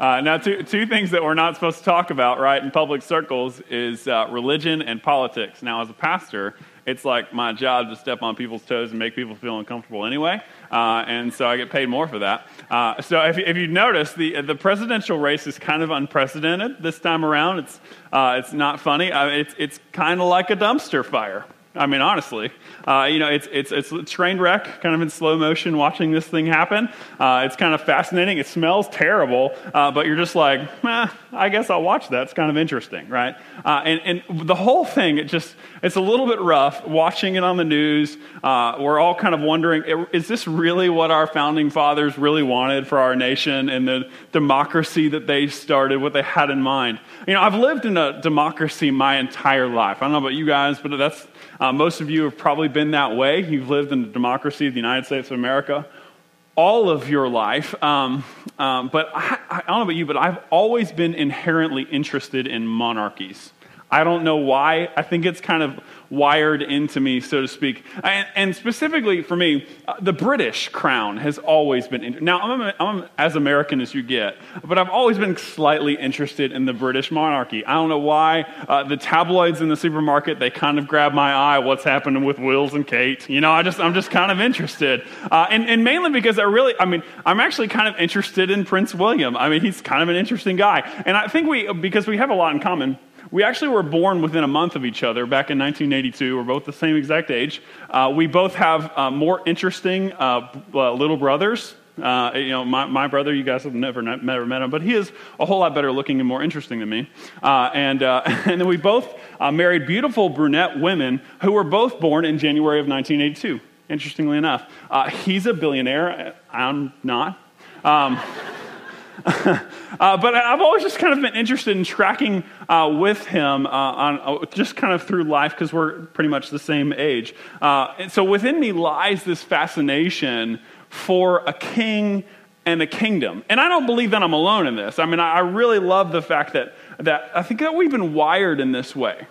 Uh, now, two, two things that we're not supposed to talk about, right, in public circles is uh, religion and politics. Now, as a pastor, it's like my job to step on people's toes and make people feel uncomfortable anyway, uh, and so I get paid more for that. Uh, so, if, if you notice, the, the presidential race is kind of unprecedented this time around. It's, uh, it's not funny, I mean, it's, it's kind of like a dumpster fire. I mean, honestly, uh, you know, it's, it's, it's a train wreck, kind of in slow motion, watching this thing happen. Uh, it's kind of fascinating. It smells terrible, uh, but you're just like, eh, I guess I'll watch that. It's kind of interesting, right? Uh, and, and the whole thing, it just, it's a little bit rough watching it on the news. Uh, we're all kind of wondering, is this really what our founding fathers really wanted for our nation and the democracy that they started, what they had in mind? You know, I've lived in a democracy my entire life. I don't know about you guys, but that's uh, most of you have probably been that way. You've lived in the democracy of the United States of America all of your life. Um, um, but I, I, don't know about you, but I've always been inherently interested in monarchies. I don't know why. I think it's kind of wired into me, so to speak. And, and specifically for me, uh, the British crown has always been. In, now, I'm, a, I'm, as American as you get, but I've always been slightly interested in the British monarchy. I don't know why. Uh, the tabloids in the supermarket, they kind of grab my eye. What's happening with Wills and Kate? You know, I just, I'm just kind of interested. Uh, and, and mainly because I really, I mean, I'm actually kind of interested in Prince William. I mean, he's kind of an interesting guy. And I think we, because we have a lot in common, we actually were born within a month of each other back in 1982. We're both the same exact age. Uh, we both have uh, more interesting uh, uh little brothers. Uh, you know, my, my, brother, you guys have never, never met him, but he is a whole lot better looking and more interesting than me. And, and then we both married beautiful brunette women who were both born in January of 1982, interestingly enough. he's a billionaire. I'm not. Um, uh, but I've always just kind of been interested in tracking uh, with him uh, on uh, just kind of through life because we're pretty much the same age. Uh, and so within me lies this fascination for a king and a kingdom. And I don't believe that I'm alone in this. I mean, I really love the fact that, that I think that we've been wired in this way.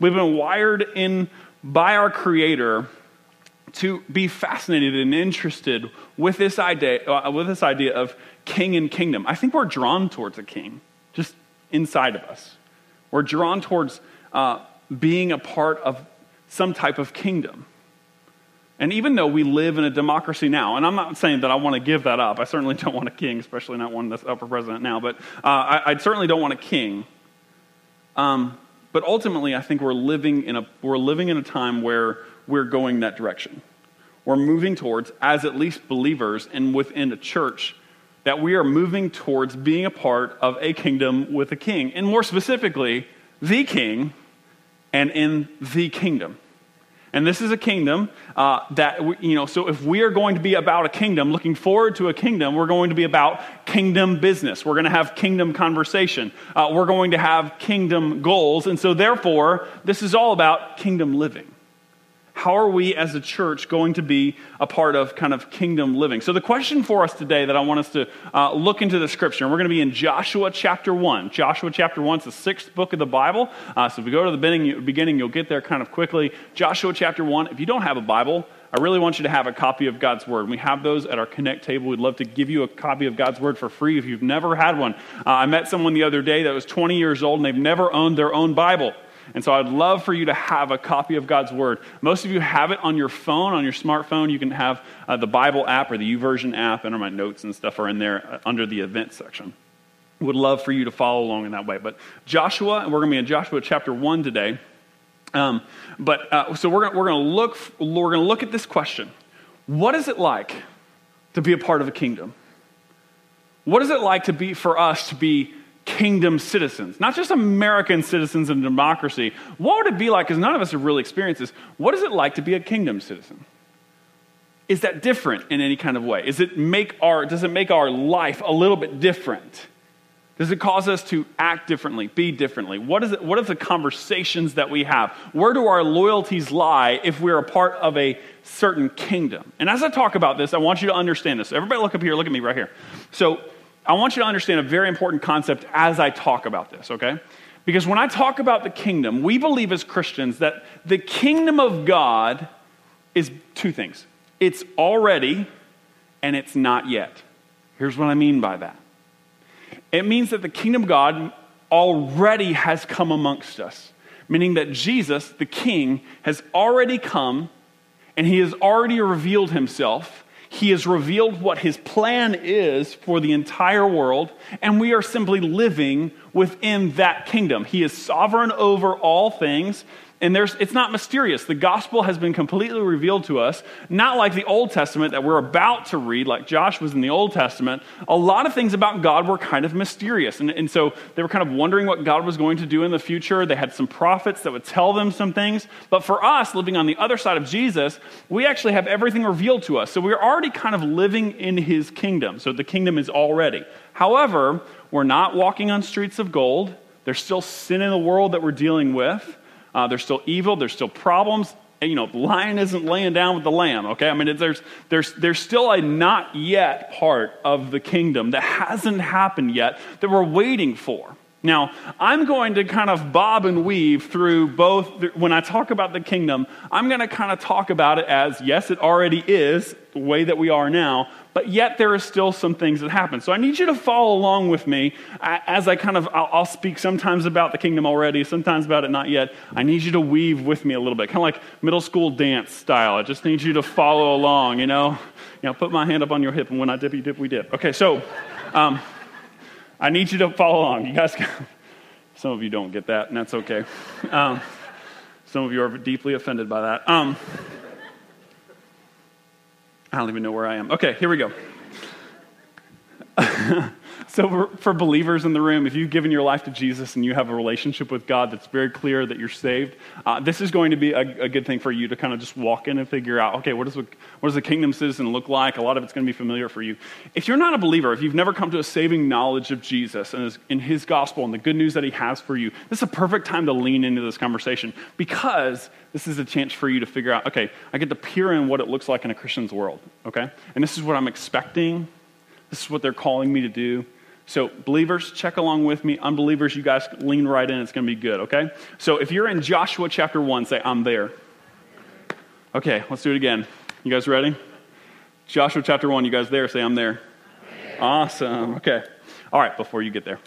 We've been wired in by our Creator to be fascinated and interested with this idea, uh, with this idea of king and kingdom. I think we're drawn towards a king, just inside of us. We're drawn towards uh, being a part of some type of kingdom. And even though we live in a democracy now, and I'm not saying that I want to give that up, I certainly don't want a king, especially not one that's up for president now, but uh, I, I, certainly don't want a king. Um, but ultimately, I think we're living, in a, we're living in a time where we're going that direction. We're moving towards, as at least believers and within a church, that we are moving towards being a part of a kingdom with a king. And more specifically, the king and in the kingdom. And this is a kingdom uh, that, you know, so if we are going to be about a kingdom, looking forward to a kingdom, we're going to be about kingdom business. We're going to have kingdom conversation. Uh, we're going to have kingdom goals. And so, therefore, this is all about kingdom living how are we as a church going to be a part of kind of kingdom living? So, the question for us today that I want us to uh, look into the scripture, and we're going to be in Joshua chapter 1. Joshua chapter 1 is the sixth book of the Bible. Uh, so, if we go to the beginning, you'll get there kind of quickly. Joshua chapter 1. If you don't have a Bible, I really want you to have a copy of God's Word. We have those at our Connect table. We'd love to give you a copy of God's Word for free if you've never had one. Uh, I met someone the other day that was 20 years old and they've never owned their own Bible. And so I'd love for you to have a copy of God's Word. Most of you have it on your phone, on your smartphone. You can have uh, the Bible app or the YouVersion app, and my notes and stuff are in there uh, under the event section. Would love for you to follow along in that way. But Joshua, and we're going to be in Joshua chapter 1 today. Um, but uh, so we're, we're going to look we're going to look at this question: What is it like to be a part of a kingdom? What is it like to be for us to be kingdom citizens, not just American citizens in democracy. What would it be like? Because none of us have really experienced this. What is it like to be a kingdom citizen? Is that different in any kind of way? Is it make our, does it make our life a little bit different? Does it cause us to act differently, be differently? What is it, what are the conversations that we have? Where do our loyalties lie if we're a part of a certain kingdom? And as I talk about this, I want you to understand this. Everybody look up here, look at me right here. So I want you to understand a very important concept as I talk about this, okay? Because when I talk about the kingdom, we believe as Christians that the kingdom of God is two things it's already and it's not yet. Here's what I mean by that It means that the kingdom of God already has come amongst us, meaning that Jesus, the king, has already come and he has already revealed himself he has revealed what his plan is for the entire world, and we are simply living within that kingdom. He is sovereign over all things, and there's, it's not mysterious. The gospel has been completely revealed to us, not like the Old Testament that we're about to read, like Josh was in the Old Testament. A lot of things about God were kind of mysterious. And, and so they were kind of wondering what God was going to do in the future. They had some prophets that would tell them some things. But for us, living on the other side of Jesus, we actually have everything revealed to us. So we're already kind of living in his kingdom. So the kingdom is already. However, we're not walking on streets of gold. There's still sin in the world that we're dealing with. Uh, there's still evil. There's still problems. And, you know, the lion isn't laying down with the lamb, okay? I mean, there's, there's, there's still a not yet part of the kingdom that hasn't happened yet that we're waiting for. Now, I'm going to kind of bob and weave through both. When I talk about the kingdom, I'm going to kind of talk about it as yes, it already is the way that we are now, but yet there are still some things that happen. So I need you to follow along with me as I kind of, I'll, I'll speak sometimes about the kingdom already, sometimes about it not yet. I need you to weave with me a little bit, kind of like middle school dance style. I just need you to follow along, you know? You know, put my hand up on your hip, and when I dip, you dip, we dip. Okay, so. Um, I need you to follow along. You guys, some of you don't get that, and that's okay. Um, some of you are deeply offended by that. Um, I don't even know where I am. Okay, here we go. So, for, believers in the room, if you've given your life to Jesus and you have a relationship with God that's very clear that you're saved, uh, this is going to be a, a, good thing for you to kind of just walk in and figure out okay, what, is, what does the kingdom citizen look like? A lot of it's going to be familiar for you. If you're not a believer, if you've never come to a saving knowledge of Jesus and his, in his gospel and the good news that he has for you, this is a perfect time to lean into this conversation because this is a chance for you to figure out okay, I get to peer in what it looks like in a Christian's world, okay? And this is what I'm expecting. This is what they're calling me to do. So, believers, check along with me. Unbelievers, you guys lean right in. It's going to be good, okay? So, if you're in Joshua chapter 1, say, I'm there. Okay, let's do it again. You guys ready? Joshua chapter 1, you guys there? Say, I'm there. Awesome. Okay. All right, before you get there.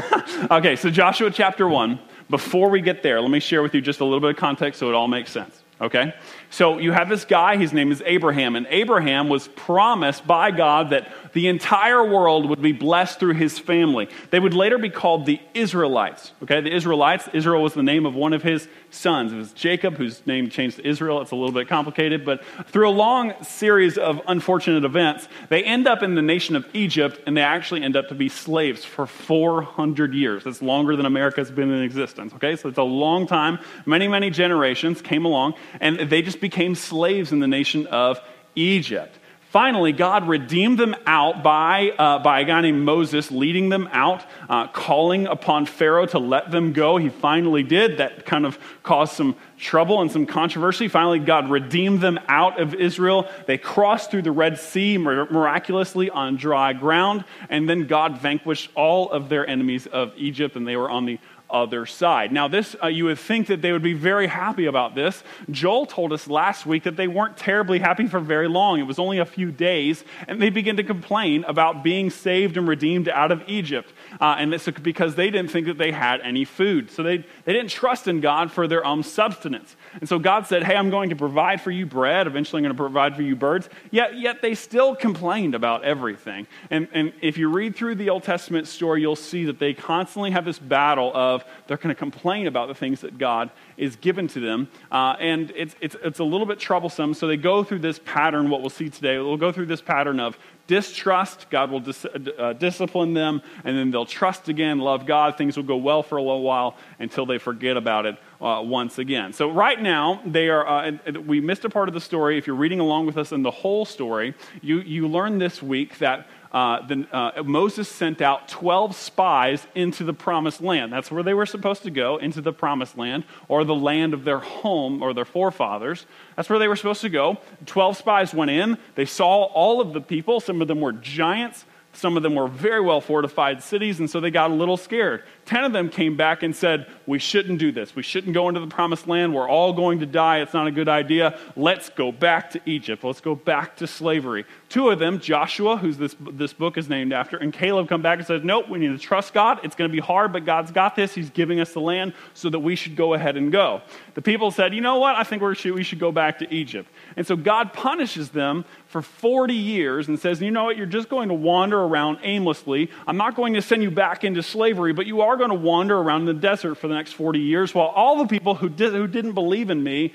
okay, so Joshua chapter 1. Before we get there, let me share with you just a little bit of context so it all makes sense. Okay? So you have this guy, his name is Abraham, and Abraham was promised by God that the entire world would be blessed through his family. They would later be called the Israelites. Okay, the Israelites, Israel was the name of one of his sons. It was Jacob, whose name changed to Israel. It's a little bit complicated, but through a long series of unfortunate events, they end up in the nation of Egypt, and they actually end up to be slaves for 400 years. That's longer than America's been in existence. Okay, so it's a long time. Many, many generations came along, and they just became slaves in the nation of Egypt. Finally, God redeemed them out by, uh, by a guy named Moses leading them out, uh, calling upon Pharaoh to let them go. He finally did. That kind of caused some trouble and some controversy. Finally, God redeemed them out of Israel. They crossed through the Red Sea miraculously on dry ground, and then God vanquished all of their enemies of Egypt, and they were on the other side. Now, this, uh, you would think that they would be very happy about this. Joel told us last week that they weren't terribly happy for very long. It was only a few days, and they began to complain about being saved and redeemed out of Egypt. Uh, and it's because they didn't think that they had any food. So they, they didn't trust in God for their um, substance. And so God said, Hey, I'm going to provide for you bread. Eventually, I'm going to provide for you birds. Yet, yet they still complained about everything. And, and if you read through the Old Testament story, you'll see that they constantly have this battle of they're going to complain about the things that God is given to them. Uh, and it's, it's, it's a little bit troublesome. So they go through this pattern, what we'll see today. We'll go through this pattern of distrust, God will dis- uh, discipline them, and then they'll trust again, love God. Things will go well for a little while until they forget about it uh, once again. So, right now, they are, uh, we missed a part of the story. If you're reading along with us in the whole story, you, you learn this week that uh, the, uh, Moses sent out 12 spies into the promised land. That's where they were supposed to go, into the promised land, or the land of their home or their forefathers. That's where they were supposed to go. 12 spies went in. They saw all of the people. Some of them were giants, Some of them were very well fortified cities, and so they got a little scared. Ten of them came back and said, We shouldn't do this. We shouldn't go into the promised land. We're all going to die. It's not a good idea. Let's go back to Egypt. Let's go back to slavery. Two of them, Joshua, who's this, this book is named after, and Caleb come back and said, Nope, we need to trust God. It's going to be hard, but God's got this. He's giving us the land so that we should go ahead and go. The people said, You know what? I think we should go back to Egypt. And so God punishes them for 40 years and says, You know what? You're just going to wander around aimlessly. I'm not going to send you back into slavery, but you are going to wander around in the desert for the next 40 years while all the people who, did, who didn't believe in me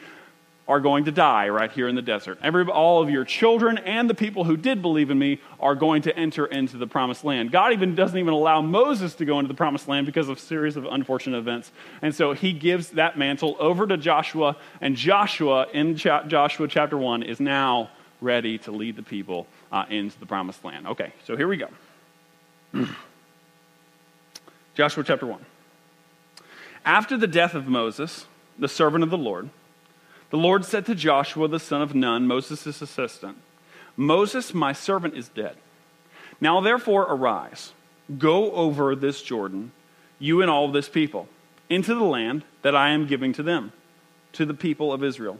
are going to die right here in the desert. Every, all of your children and the people who did believe in me are going to enter into the promised land. God even doesn't even allow Moses to go into the promised land because of a series of unfortunate events. And so he gives that mantle over to Joshua, and Joshua in Joshua chapter 1 is now ready to lead the people uh, into the promised land. Okay, so here we go. Joshua chapter 1. After the death of Moses, the servant of the Lord, the Lord said to Joshua, the son of Nun, Moses' assistant, Moses, my servant, is dead. Now therefore arise, go over this Jordan, you and all this people, into the land that I am giving to them, to the people of Israel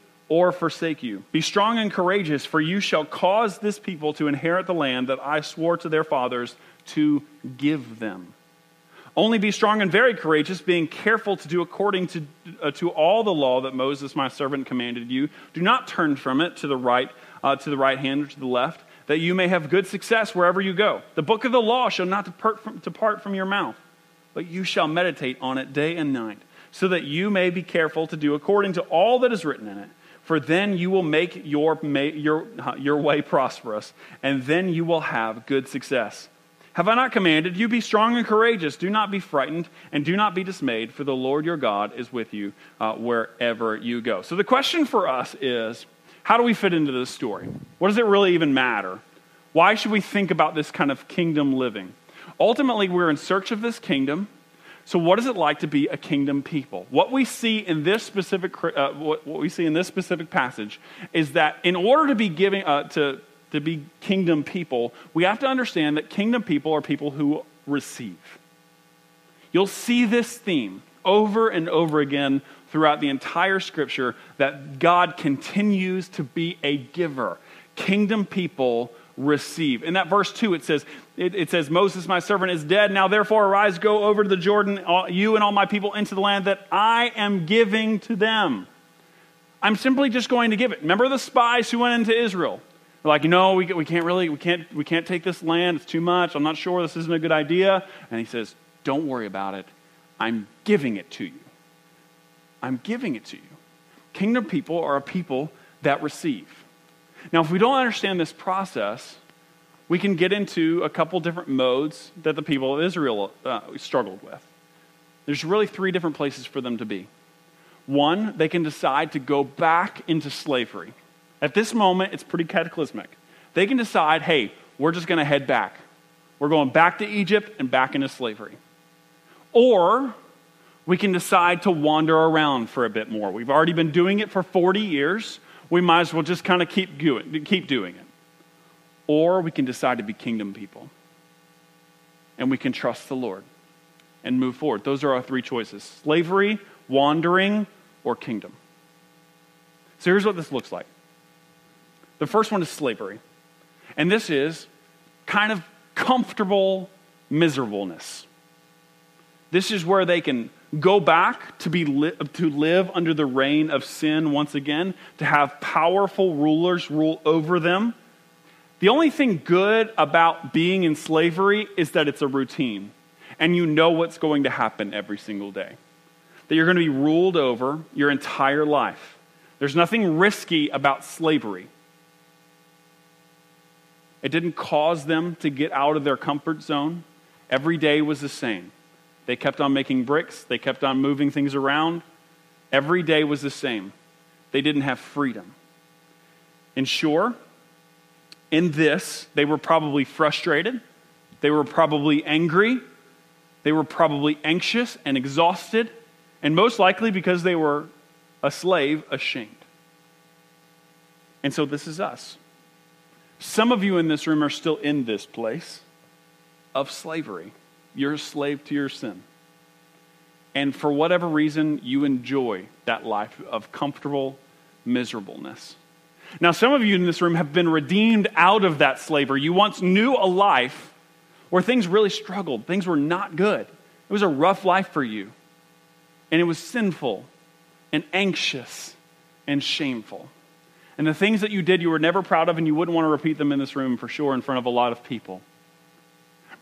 or forsake you. Be strong and courageous, for you shall cause this people to inherit the land that I swore to their fathers to give them. Only be strong and very courageous, being careful to do according to, uh, to all the law that Moses, my servant, commanded you. Do not turn from it to the right, uh, to the right hand or to the left, that you may have good success wherever you go. The book of the law shall not depart from, depart from your mouth, but you shall meditate on it day and night, so that you may be careful to do according to all that is written in it for then you will make your, your, your way prosperous, and then you will have good success. Have I not commanded you? Be strong and courageous. Do not be frightened, and do not be dismayed, for the Lord your God is with you uh, wherever you go. So the question for us is how do we fit into this story? What does it really even matter? Why should we think about this kind of kingdom living? Ultimately, we're in search of this kingdom so, what is it like to be a kingdom people? What we see in this specific, uh, what, we see in this specific passage is that in order to be giving uh, to to be kingdom people, we have to understand that kingdom people are people who receive. You'll see this theme over and over again throughout the entire scripture that God continues to be a giver. Kingdom people receive. In that verse 2, it says, it, it, says, Moses, my servant, is dead. Now therefore arise, go over to the Jordan, all, you and all my people, into the land that I am giving to them. I'm simply just going to give it. Remember the spies who went into Israel? They're like, no, we, we can't really, we can't, we can't take this land. It's too much. I'm not sure this isn't a good idea. And he says, don't worry about it. I'm giving it to you. I'm giving it to you. Kingdom people are a people that receive. Now, if we don't understand this process, we can get into a couple different modes that the people of Israel uh, struggled with. There's really three different places for them to be. One, they can decide to go back into slavery. At this moment, it's pretty cataclysmic. They can decide, hey, we're just going to head back. We're going back to Egypt and back into slavery. Or we can decide to wander around for a bit more. We've already been doing it for 40 years we might as well just kind of keep doing, keep doing it. Or we can decide to be kingdom people. And we can trust the Lord and move forward. Those are our three choices slavery, wandering, or kingdom. So here's what this looks like the first one is slavery. And this is kind of comfortable miserableness. This is where they can go back to, be li- to live under the reign of sin once again, to have powerful rulers rule over them. The only thing good about being in slavery is that it's a routine, and you know what's going to happen every single day. That you're going to be ruled over your entire life. There's nothing risky about slavery. It didn't cause them to get out of their comfort zone. Every day was the same. They kept on making bricks, they kept on moving things around. Every day was the same. They didn't have freedom. And sure, in this, they were probably frustrated, they were probably angry, they were probably anxious and exhausted, and most likely because they were a slave, ashamed. And so this is us. Some of you in this room are still in this place of slavery. You're a slave to your sin. And for whatever reason, you enjoy that life of comfortable miserableness. Now, some of you in this room have been redeemed out of that slavery. You once knew a life where things really struggled, things were not good. It was a rough life for you, and it was sinful and anxious and shameful. And the things that you did, you were never proud of, and you wouldn't want to repeat them in this room for sure in front of a lot of people.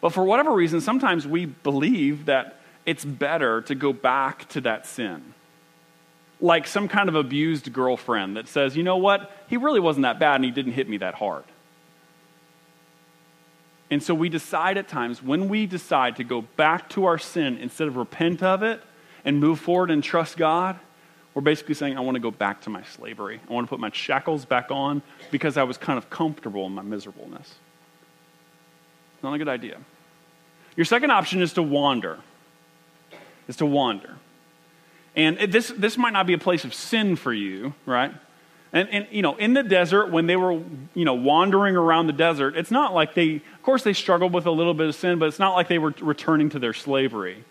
But for whatever reason, sometimes we believe that it's better to go back to that sin. Like some kind of abused girlfriend that says, you know what, he really wasn't that bad and he didn't hit me that hard. And so we decide at times, when we decide to go back to our sin instead of repent of it and move forward and trust God, we're basically saying, I want to go back to my slavery. I want to put my shackles back on because I was kind of comfortable in my miserableness. Not a good idea. Your second option is to wander. Is to wander. And this, this might not be a place of sin for you, right? And, and, you know, in the desert, when they were, you know, wandering around the desert, it's not like they, of course, they struggled with a little bit of sin, but it's not like they were returning to their slavery.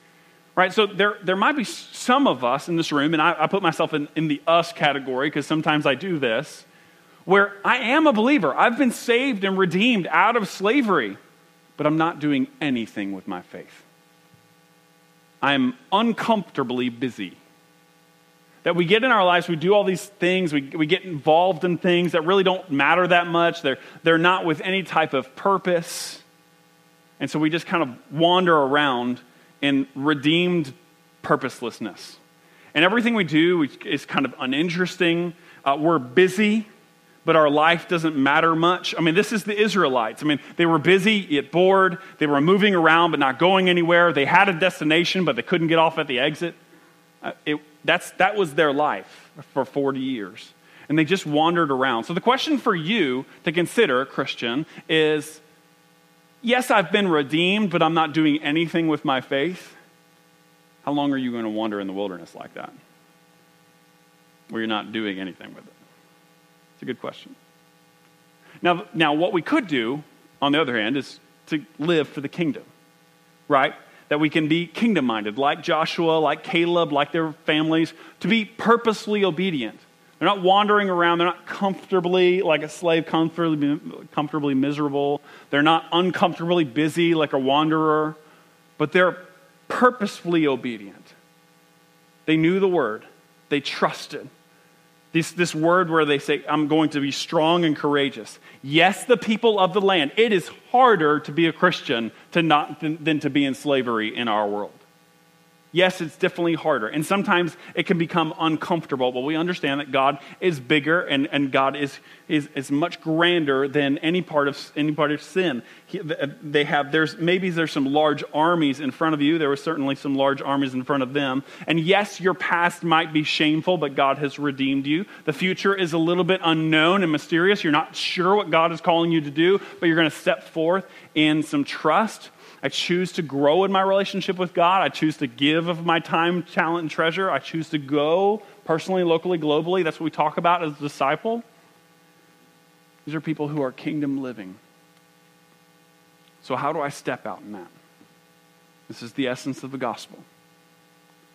Right? So there, there might be some of us in this room, and I, I put myself in, in the us category because sometimes I do this, where I am a believer. I've been saved and redeemed out of slavery, but I'm not doing anything with my faith. I'm uncomfortably busy. That we get in our lives, we do all these things, we, we get involved in things that really don't matter that much. They're, they're not with any type of purpose. And so we just kind of wander around in redeemed purposelessness. And everything we do is kind of uninteresting. Uh, we're busy, but our life doesn't matter much. I mean, this is the Israelites. I mean, they were busy, yet bored. They were moving around, but not going anywhere. They had a destination, but they couldn't get off at the exit. Uh, it, that's, that was their life for 40 years. And they just wandered around. So the question for you to consider, Christian, is yes, I've been redeemed, but I'm not doing anything with my faith. How long are you going to wander in the wilderness like that? Where you're not doing anything with it? It's a good question. Now, now what we could do, on the other hand, is to live for the kingdom, right? That we can be kingdom minded, like Joshua, like Caleb, like their families, to be purposely obedient they're not wandering around. They're not comfortably, like a slave, comfortably, comfortably miserable. They're not uncomfortably busy like a wanderer, but they're purposefully obedient. They knew the word, they trusted. This, this word where they say, I'm going to be strong and courageous. Yes, the people of the land. It is harder to be a Christian to not, than, than to be in slavery in our world. Yes, it's definitely harder. And sometimes it can become uncomfortable, but we understand that God is bigger and, and God is, is, is much grander than any part of, any part of sin. He, uh, they have, there's, maybe there's some large armies in front of you. There were certainly some large armies in front of them. And yes, your past might be shameful, but God has redeemed you. The future is a little bit unknown and mysterious. You're not sure what God is calling you to do, but you're going to step forth in some trust I choose to grow in my relationship with God. I choose to give of my time, talent, and treasure. I choose to go personally, locally, globally. That's what we talk about as a disciple. These are people who are kingdom living. So, how do I step out in that? This is the essence of the gospel.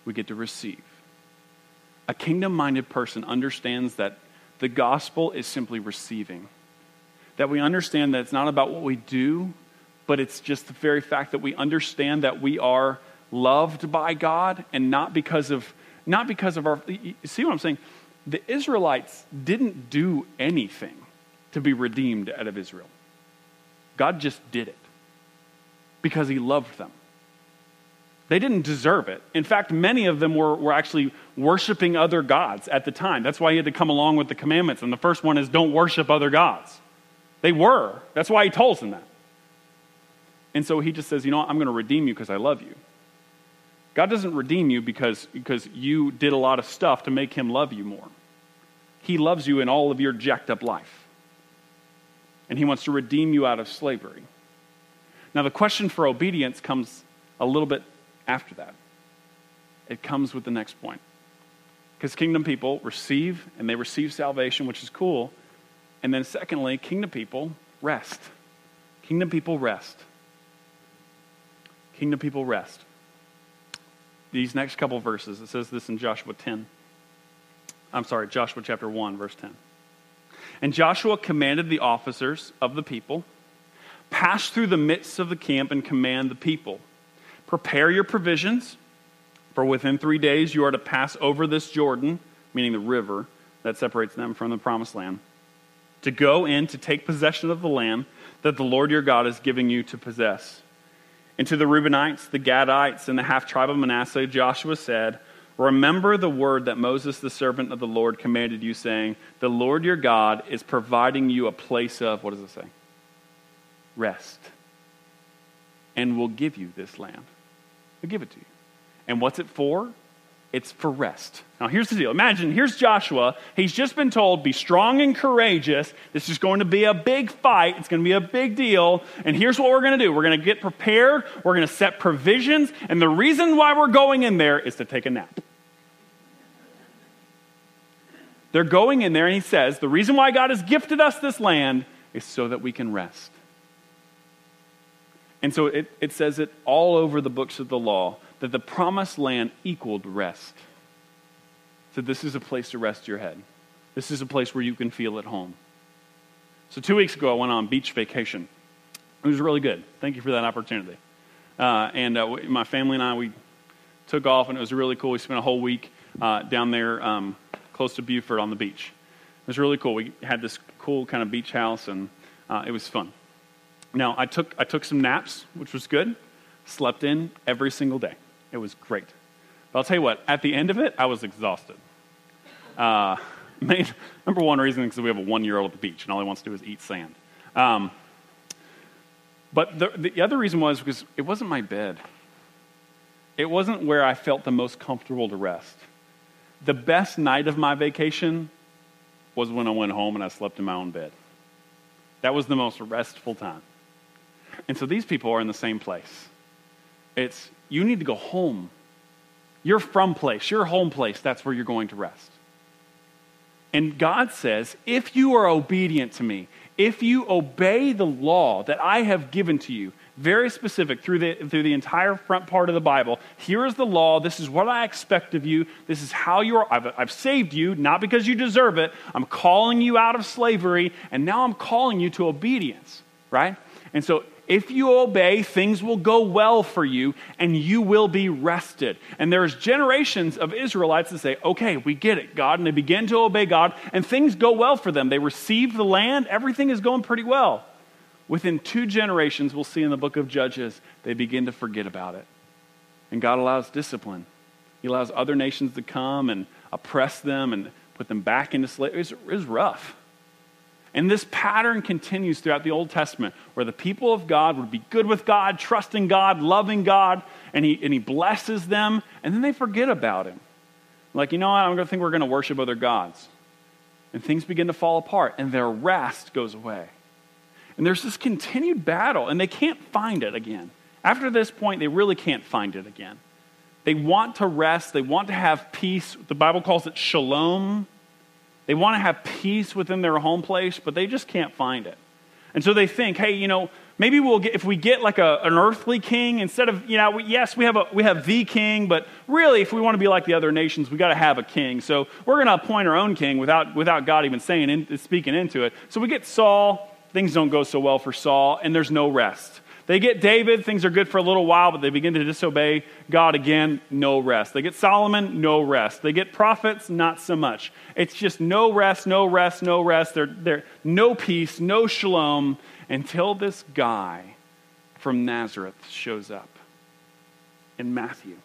We get to receive. A kingdom minded person understands that the gospel is simply receiving. That we understand that it's not about what we do, but it's just the very fact that we understand that we are loved by God and not because of not because of our see what I'm saying? The Israelites didn't do anything to be redeemed out of Israel. God just did it because he loved them. They didn't deserve it. In fact, many of them were, were actually worshiping other gods at the time. That's why he had to come along with the commandments. And the first one is don't worship other gods. They were. That's why he told them that. And so he just says, you know what? I'm going to redeem you because I love you. God doesn't redeem you because, because you did a lot of stuff to make him love you more. He loves you in all of your jacked up life. And he wants to redeem you out of slavery. Now, the question for obedience comes a little bit after that. It comes with the next point. Because kingdom people receive, and they receive salvation, which is cool. And then, secondly, kingdom people rest. Kingdom people rest. Kingdom people rest. These next couple verses, it says this in Joshua 10. I'm sorry, Joshua chapter 1, verse 10. And Joshua commanded the officers of the people pass through the midst of the camp and command the people prepare your provisions, for within three days you are to pass over this Jordan, meaning the river that separates them from the promised land, to go in to take possession of the land that the Lord your God is giving you to possess. And to the Reubenites, the Gadites, and the half tribe of Manasseh, Joshua said, Remember the word that Moses, the servant of the Lord, commanded you, saying, The Lord your God is providing you a place of, what does it say? Rest. And will give you this land. He'll give it to you. And what's it for? It's for rest. Now, here's the deal. Imagine, here's Joshua. He's just been told, be strong and courageous. This is going to be a big fight. It's going to be a big deal. And here's what we're going to do we're going to get prepared. We're going to set provisions. And the reason why we're going in there is to take a nap. They're going in there, and he says, the reason why God has gifted us this land is so that we can rest. And so it, it says it all over the books of the law that the promised land equaled rest. So this is a place to rest your head. This is a place where you can feel at home. So two weeks ago, I went on beach vacation. It was really good. Thank you for that opportunity. Uh, and uh, my family and I, we took off, and it was really cool. We spent a whole week uh, down there um, close to Beaufort on the beach. It was really cool. We had this cool kind of beach house, and uh, it was fun. Now, I took, I took some naps, which was good. Slept in every single day. It was great. But I'll tell you what, at the end of it, I was exhausted. Uh, main, number one reason is because we have a one year old at the beach and all he wants to do is eat sand. Um, but the, the other reason was because it wasn't my bed. It wasn't where I felt the most comfortable to rest. The best night of my vacation was when I went home and I slept in my own bed. That was the most restful time. And so these people are in the same place. It's you need to go home. Your from place, your home place, that's where you're going to rest. And God says, if you are obedient to me, if you obey the law that I have given to you, very specific through the, through the entire front part of the Bible. Here is the law. This is what I expect of you. This is how you're, I've, I've saved you, not because you deserve it. I'm calling you out of slavery, and now I'm calling you to obedience, right? And so if you obey, things will go well for you and you will be rested. And there's generations of Israelites that say, okay, we get it, God. And they begin to obey God and things go well for them. They receive the land, everything is going pretty well. Within two generations, we'll see in the book of Judges, they begin to forget about it. And God allows discipline. He allows other nations to come and oppress them and put them back into slavery. It was rough. And this pattern continues throughout the Old Testament, where the people of God would be good with God, trusting God, loving God, and He, and he blesses them, and then they forget about Him. Like, you know what? I'm going to think we're going to worship other gods. And things begin to fall apart, and their rest goes away. And there's this continued battle, and they can't find it again. After this point, they really can't find it again. They want to rest, they want to have peace. The Bible calls it shalom. They want to have peace within their home place, but they just can't find it. And so they think, hey, you know, maybe we'll get, if we get like a, an earthly king instead of, you know, we, yes, we have, a, we have the king, but really, if we want to be like the other nations, we got to have a king. So we're going to appoint our own king without, without God even saying, in, speaking into it. So we get Saul. Things don't go so well for Saul, and there's no rest. They get David, things are good for a little while, but they begin to disobey God again, no rest. They get Solomon, no rest. They get prophets, not so much. It's just no rest, no rest, no rest. They're, they're no peace, no shalom until this guy from Nazareth shows up in Matthew.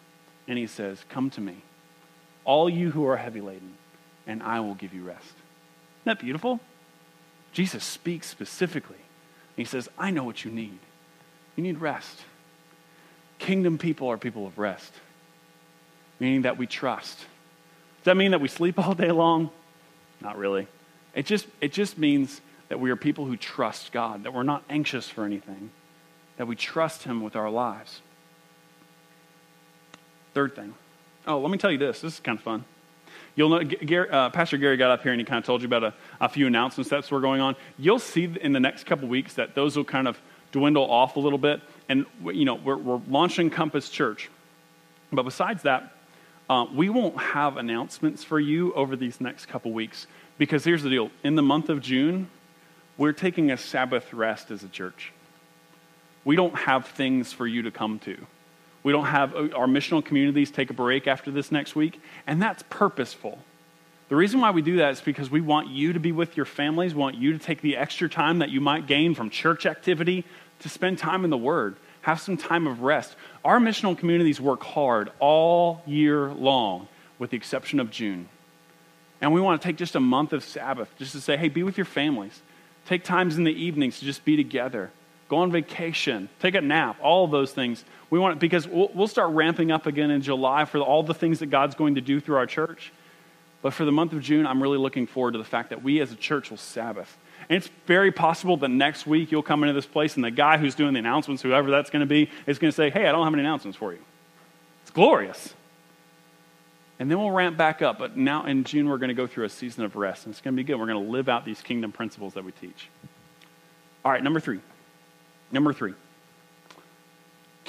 And he says, Come to me, all you who are heavy laden, and I will give you rest. Isn't that beautiful? Jesus speaks specifically. He says, I know what you need. You need rest. Kingdom people are people of rest, meaning that we trust. Does that mean that we sleep all day long? Not really. It just, it just means that we are people who trust God, that we're not anxious for anything, that we trust Him with our lives. Third thing. Oh, let me tell you this. This is kind of fun. You'll know, Gary, uh, Pastor Gary got up here and he kind of told you about a, a few announcements that were going on. You'll see in the next couple weeks that those will kind of dwindle off a little bit. And, you know, we're, we're launching Compass Church. But besides that, uh, we won't have announcements for you over these next couple weeks because here's the deal. In the month of June, we're taking a Sabbath rest as a church. We don't have things for you to come to. We don't have uh, our missional communities take a break after this next week, and that's purposeful. The reason why we do that is because we want you to be with your families, we want you to take the extra time that you might gain from church activity to spend time in the Word, have some time of rest. Our missional communities work hard all year long, with the exception of June. And we want to take just a month of Sabbath just to say, hey, be with your families. Take times in the evenings to just be together. Go on vacation. Take a nap. All of those things. We want it because we'll, we'll start ramping up again in July for all the things that God's going to do through our church. But for the month of June, I'm really looking forward to the fact that we as a church will Sabbath. And it's very possible that next week you'll come into this place and the guy who's doing the announcements, whoever that's going to be, is going to say, Hey, I don't have any announcements for you. It's glorious. And then we'll ramp back up. But now in June, we're going to go through a season of rest. And it's going to be good. We're going to live out these kingdom principles that we teach. All right, number three. Number three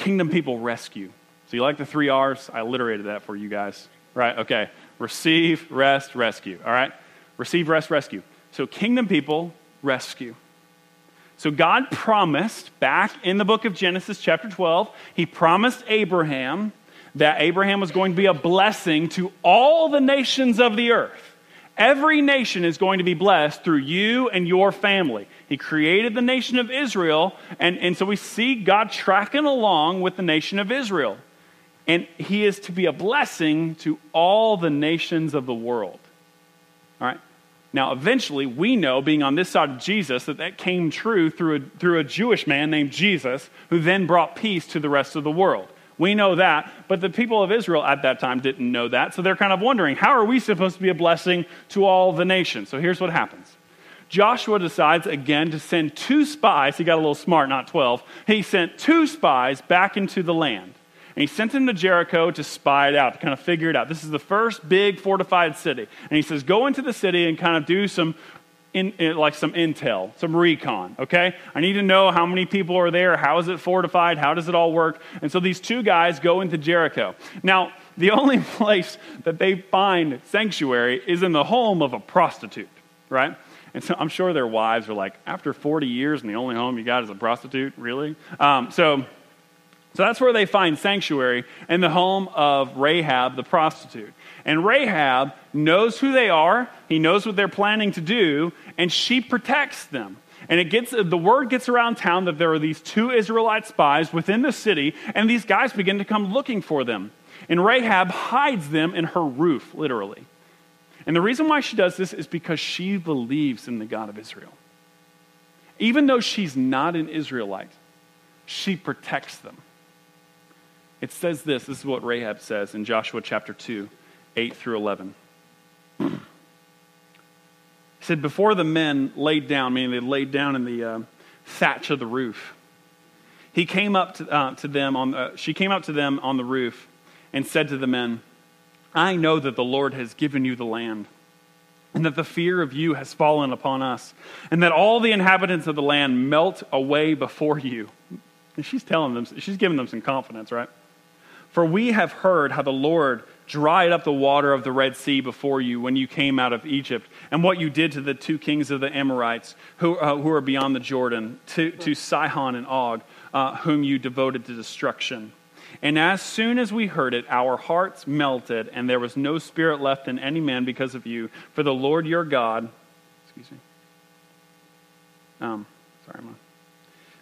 kingdom people rescue. So you like the three R's? I alliterated that for you guys. Right? Okay. Receive, rest, rescue. All right? Receive, rest, rescue. So kingdom people rescue. So God promised back in the book of Genesis, chapter 12, He promised Abraham that Abraham was going to be a blessing to all the nations of the earth. Every nation is going to be blessed through you and your family. He created the nation of Israel, and, and so we see God tracking along with the nation of Israel. And He is to be a blessing to all the nations of the world. All right? Now, eventually, we know, being on this side of Jesus, that that came true through a, through a Jewish man named Jesus, who then brought peace to the rest of the world. We know that, but the people of Israel at that time didn't know that, so they're kind of wondering how are we supposed to be a blessing to all the nations? So here's what happens Joshua decides again to send two spies. He got a little smart, not 12. He sent two spies back into the land. And he sent them to Jericho to spy it out, to kind of figure it out. This is the first big fortified city. And he says, Go into the city and kind of do some in, in, like some intel, some recon, okay? I need to know how many people are there, how is it fortified, how does it all work? And so these two guys go into Jericho. Now, the only place that they find sanctuary is in the home of a prostitute, right? And so I'm sure their wives are like, after 40 years and the only home you got is a prostitute, really? Um, so, so that's where they find sanctuary in the home of Rahab the prostitute. And Rahab knows who they are, he knows what they're planning to do, and she protects them. And it gets the word gets around town that there are these two Israelite spies within the city, and these guys begin to come looking for them. And Rahab hides them in her roof, literally. And the reason why she does this is because she believes in the God of Israel. Even though she's not an Israelite, she protects them. It says this this is what Rahab says in Joshua chapter 2. 8 through 11. he said, Before the men laid down, meaning they laid down in the uh, thatch of the roof, he came up to, uh, to them on, uh, she came up to them on the roof and said to the men, I know that the Lord has given you the land, and that the fear of you has fallen upon us, and that all the inhabitants of the land melt away before you. And she's telling them, she's giving them some confidence, right? For we have heard how the Lord dried up the water of the Red Sea before you when you came out of Egypt, and what you did to the two kings of the Amorites who, uh, who are beyond the Jordan, to, to Sihon and Og, uh, whom you devoted to destruction. And as soon as we heard it, our hearts melted, and there was no spirit left in any man because of you. For the Lord your God, excuse me. Um, sorry, Mom.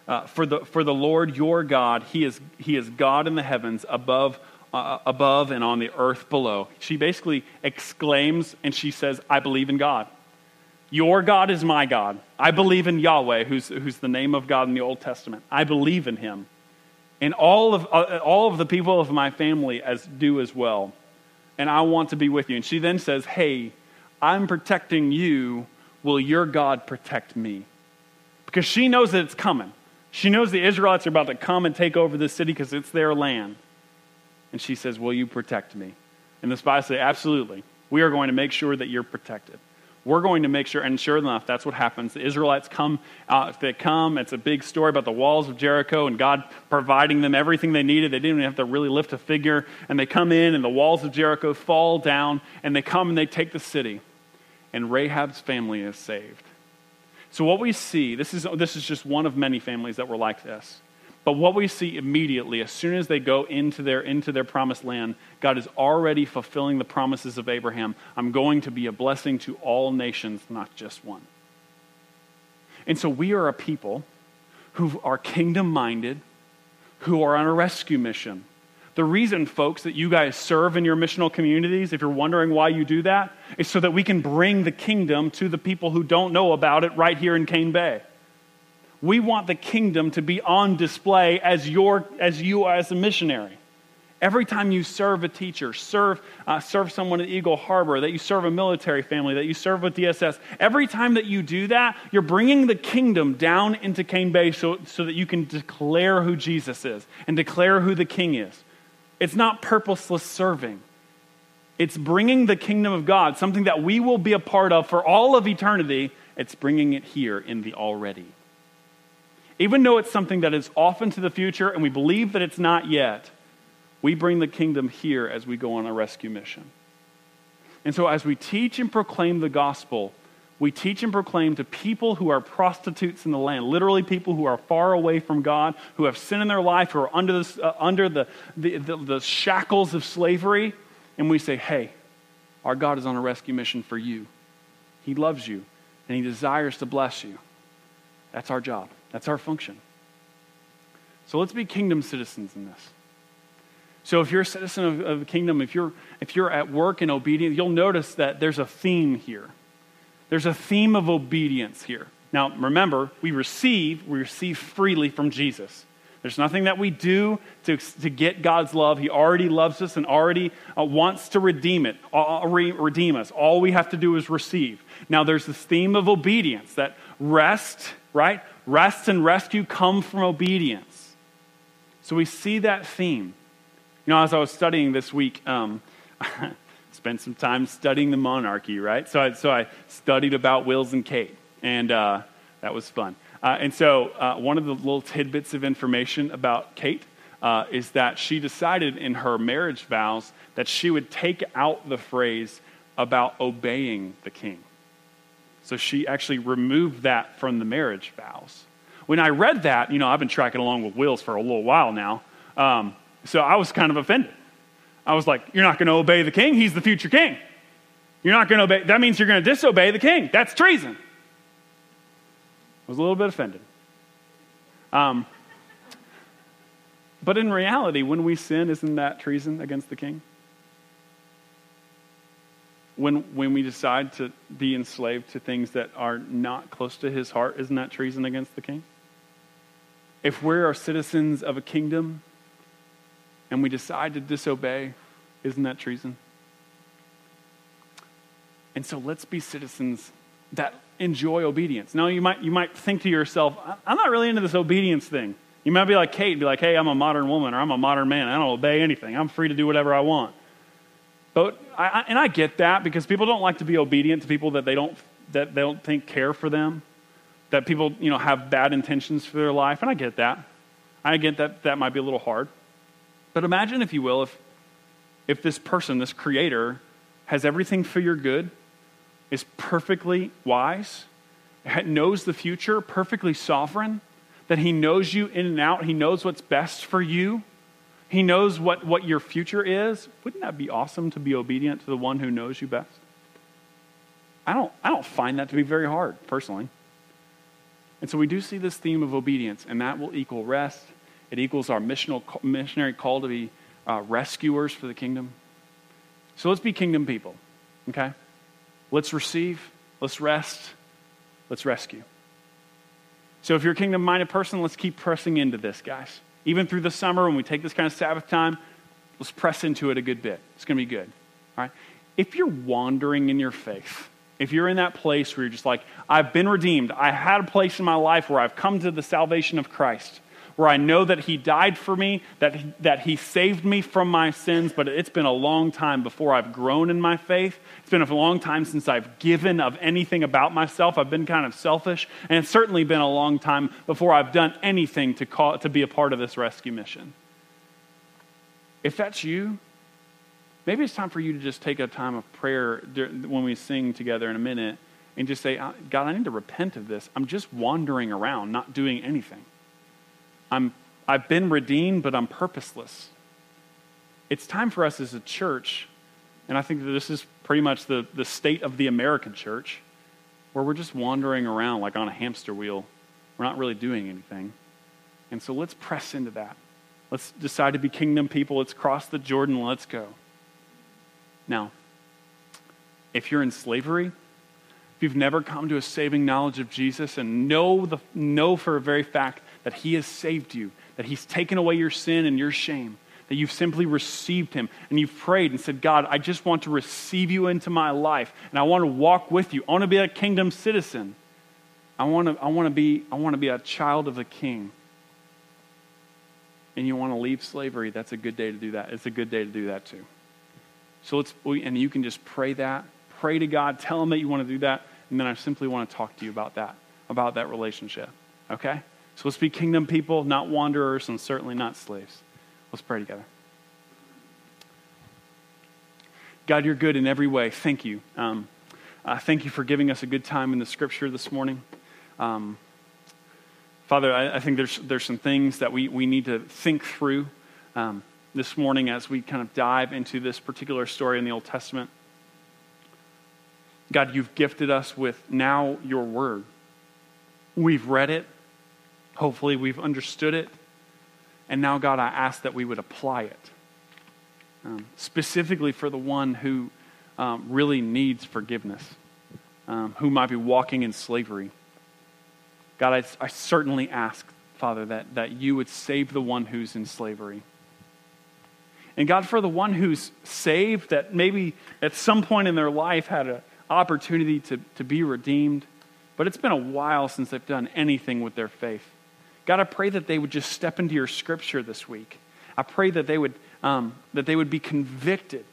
Uh, for, the, for the Lord your God, he is, he is God in the heavens above uh, above and on the earth below. She basically exclaims and she says, I believe in God. Your God is my God. I believe in Yahweh, who's, who's the name of God in the Old Testament. I believe in him. and all of, uh, all of the people of my family as do as well. And I want to be with you. And she then says, Hey, I'm protecting you. Will your God protect me? Because she knows that it's coming. She knows the Israelites are about to come and take over this city because it's their land. And she says, Will you protect me? And the spies say, Absolutely. We are going to make sure that you're protected. We're going to make sure, and sure enough, that's what happens. The Israelites come, uh, they come. It's a big story about the walls of Jericho and God providing them everything they needed. They didn't even have to really lift a figure. And they come in, and the walls of Jericho fall down, and they come and they take the city. And Rahab's family is saved. So, what we see, this is, this is just one of many families that were like this. But what we see immediately, as soon as they go into their, into their promised land, God is already fulfilling the promises of Abraham. I'm going to be a blessing to all nations, not just one. And so we are a people who are kingdom minded, who are on a rescue mission. The reason, folks, that you guys serve in your missional communities, if you're wondering why you do that, is so that we can bring the kingdom to the people who don't know about it right here in Cane Bay. We want the kingdom to be on display as, your, as you as a missionary. Every time you serve a teacher, serve, uh, serve someone at Eagle Harbor, that you serve a military family, that you serve with DSS, every time that you do that, you're bringing the kingdom down into Cane Bay so, so that you can declare who Jesus is and declare who the king is. It's not purposeless serving. It's bringing the kingdom of God, something that we will be a part of for all of eternity. It's bringing it here in the already. Even though it's something that is off into the future and we believe that it's not yet, we bring the kingdom here as we go on a rescue mission. And so, as we teach and proclaim the gospel, we teach and proclaim to people who are prostitutes in the land, literally people who are far away from God, who have sin in their life, who are under, this, uh, under the, the, the, the shackles of slavery. And we say, hey, our God is on a rescue mission for you. He loves you, and He desires to bless you. That's our job, that's our function. So let's be kingdom citizens in this. So if you're a citizen of, of the kingdom, if you're, if you're at work and obedient, you'll notice that there's a theme here. There's a theme of obedience here. Now, remember, we receive, we receive freely from Jesus. There's nothing that we do to, to get God's love. He already loves us and already uh, wants to redeem it, uh, re- redeem us. All we have to do is receive. Now, there's this theme of obedience that rest, right? Rest and rescue come from obedience. So we see that theme. You know, as I was studying this week, um, spent some time studying the monarchy, right? So I, so I studied about Wills and Kate, and uh, that was fun. Uh, and so uh, one of the little tidbits of information about Kate uh, is that she decided in her marriage vows that she would take out the phrase about obeying the king. So she actually removed that from the marriage vows. When I read that, you know, I've been tracking along with Wills for a little while now, um, so I was kind of offended. I was like, You're not going to obey the king. He's the future king. You're not going to obey. That means you're going to disobey the king. That's treason. I was a little bit offended. Um, but in reality, when we sin, isn't that treason against the king? When, when we decide to be enslaved to things that are not close to his heart, isn't that treason against the king? If we're our citizens of a kingdom and we decide to disobey, isn't that treason? And so let's be citizens that enjoy obedience. Now, you might, you might think to yourself, I'm not really into this obedience thing. You might be like Kate and be like, hey, I'm a modern woman or I'm a modern man. I don't obey anything. I'm free to do whatever I want. But I, and I get that because people don't like to be obedient to people that they don't, that they don't think care for them, that people you know, have bad intentions for their life. And I get that. I get that that might be a little hard. But imagine, if you will, if, if this person, this creator, has everything for your good, is perfectly wise, knows the future, perfectly sovereign, that he knows you in and out, he knows what's best for you, he knows what, what your future is. Wouldn't that be awesome to be obedient to the one who knows you best? I don't, I don't find that to be very hard, personally. And so we do see this theme of obedience, and that will equal rest it equals our missional, missionary call to be uh, rescuers for the kingdom. So let's be kingdom people, okay? Let's receive, let's rest, let's rescue. So if you're a kingdom minded person, let's keep pressing into this, guys. even through the summer when we take this kind of Sabbath time, let's press into it a good bit. It's going to be good. All right? If you're wandering in your faith, if you're in that place where you're just like, I've been redeemed, I had a place in my life where I've come to the salvation of Christ, where I know that He died for me, that that He saved me from my sins, but it's been a long time before I've grown in my faith. It's been a long time since I've given of anything about myself. I've been kind of selfish, and it's certainly been a long time before I've done anything to, call, to be a part of this rescue mission. If that's you, maybe it's time for you to just take a time of prayer when we sing together in a minute and just say, God, I need to repent of this. I'm just wandering around, not doing anything. I'm, I've been redeemed, but I'm purposeless. It's time for us as a church, and I think that this is pretty much the, the state of the American church, where we're just wandering around like on a hamster wheel. We're not really doing anything. And so let's press into that. Let's decide to be kingdom people. Let's cross the Jordan. Let's go. Now, if you're in slavery, if you've never come to a saving knowledge of Jesus and know, the, know for a very fact that He has saved you, that He's taken away your sin and your shame, that you've simply received Him and you've prayed and said, God, I just want to receive you into my life and I want to walk with you. I want to be a kingdom citizen. I want to, I want to, be, I want to be a child of the King. And you want to leave slavery, that's a good day to do that. It's a good day to do that too. So let's, and you can just pray that. Pray to God. Tell Him that you want to do that. And then I simply want to talk to you about that, about that relationship. Okay? So let's be kingdom people, not wanderers, and certainly not slaves. Let's pray together. God, you're good in every way. Thank you. Um, uh, thank you for giving us a good time in the scripture this morning. Um, Father, I, I, think there's, there's some things that we, we need to think through um, this morning as we kind of dive into this particular story in the Old Testament. God, you've gifted us with now your word. We've read it, Hopefully, we've understood it. And now, God, I ask that we would apply it, um, specifically for the one who um, really needs forgiveness, um, who might be walking in slavery. God, I, I certainly ask, Father, that, that you would save the one who's in slavery. And God, for the one who's saved, that maybe at some point in their life had an opportunity to, to be redeemed, but it's been a while since they've done anything with their faith. God, I pray that they would just step into your scripture this week. I pray that they would, um, that they would be convicted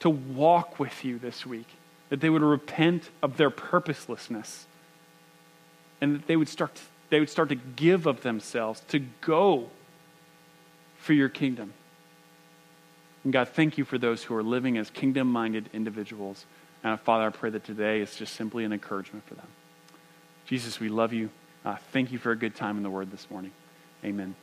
to walk with you this week, that they would repent of their purposelessness, and that they would start to, they would start to give of themselves to go for your kingdom. And God, thank you for those who are living as kingdom minded individuals. And Father, I pray that today is just simply an encouragement for them. Jesus, we love you. Uh, thank you for a good time in the Word this morning. Amen.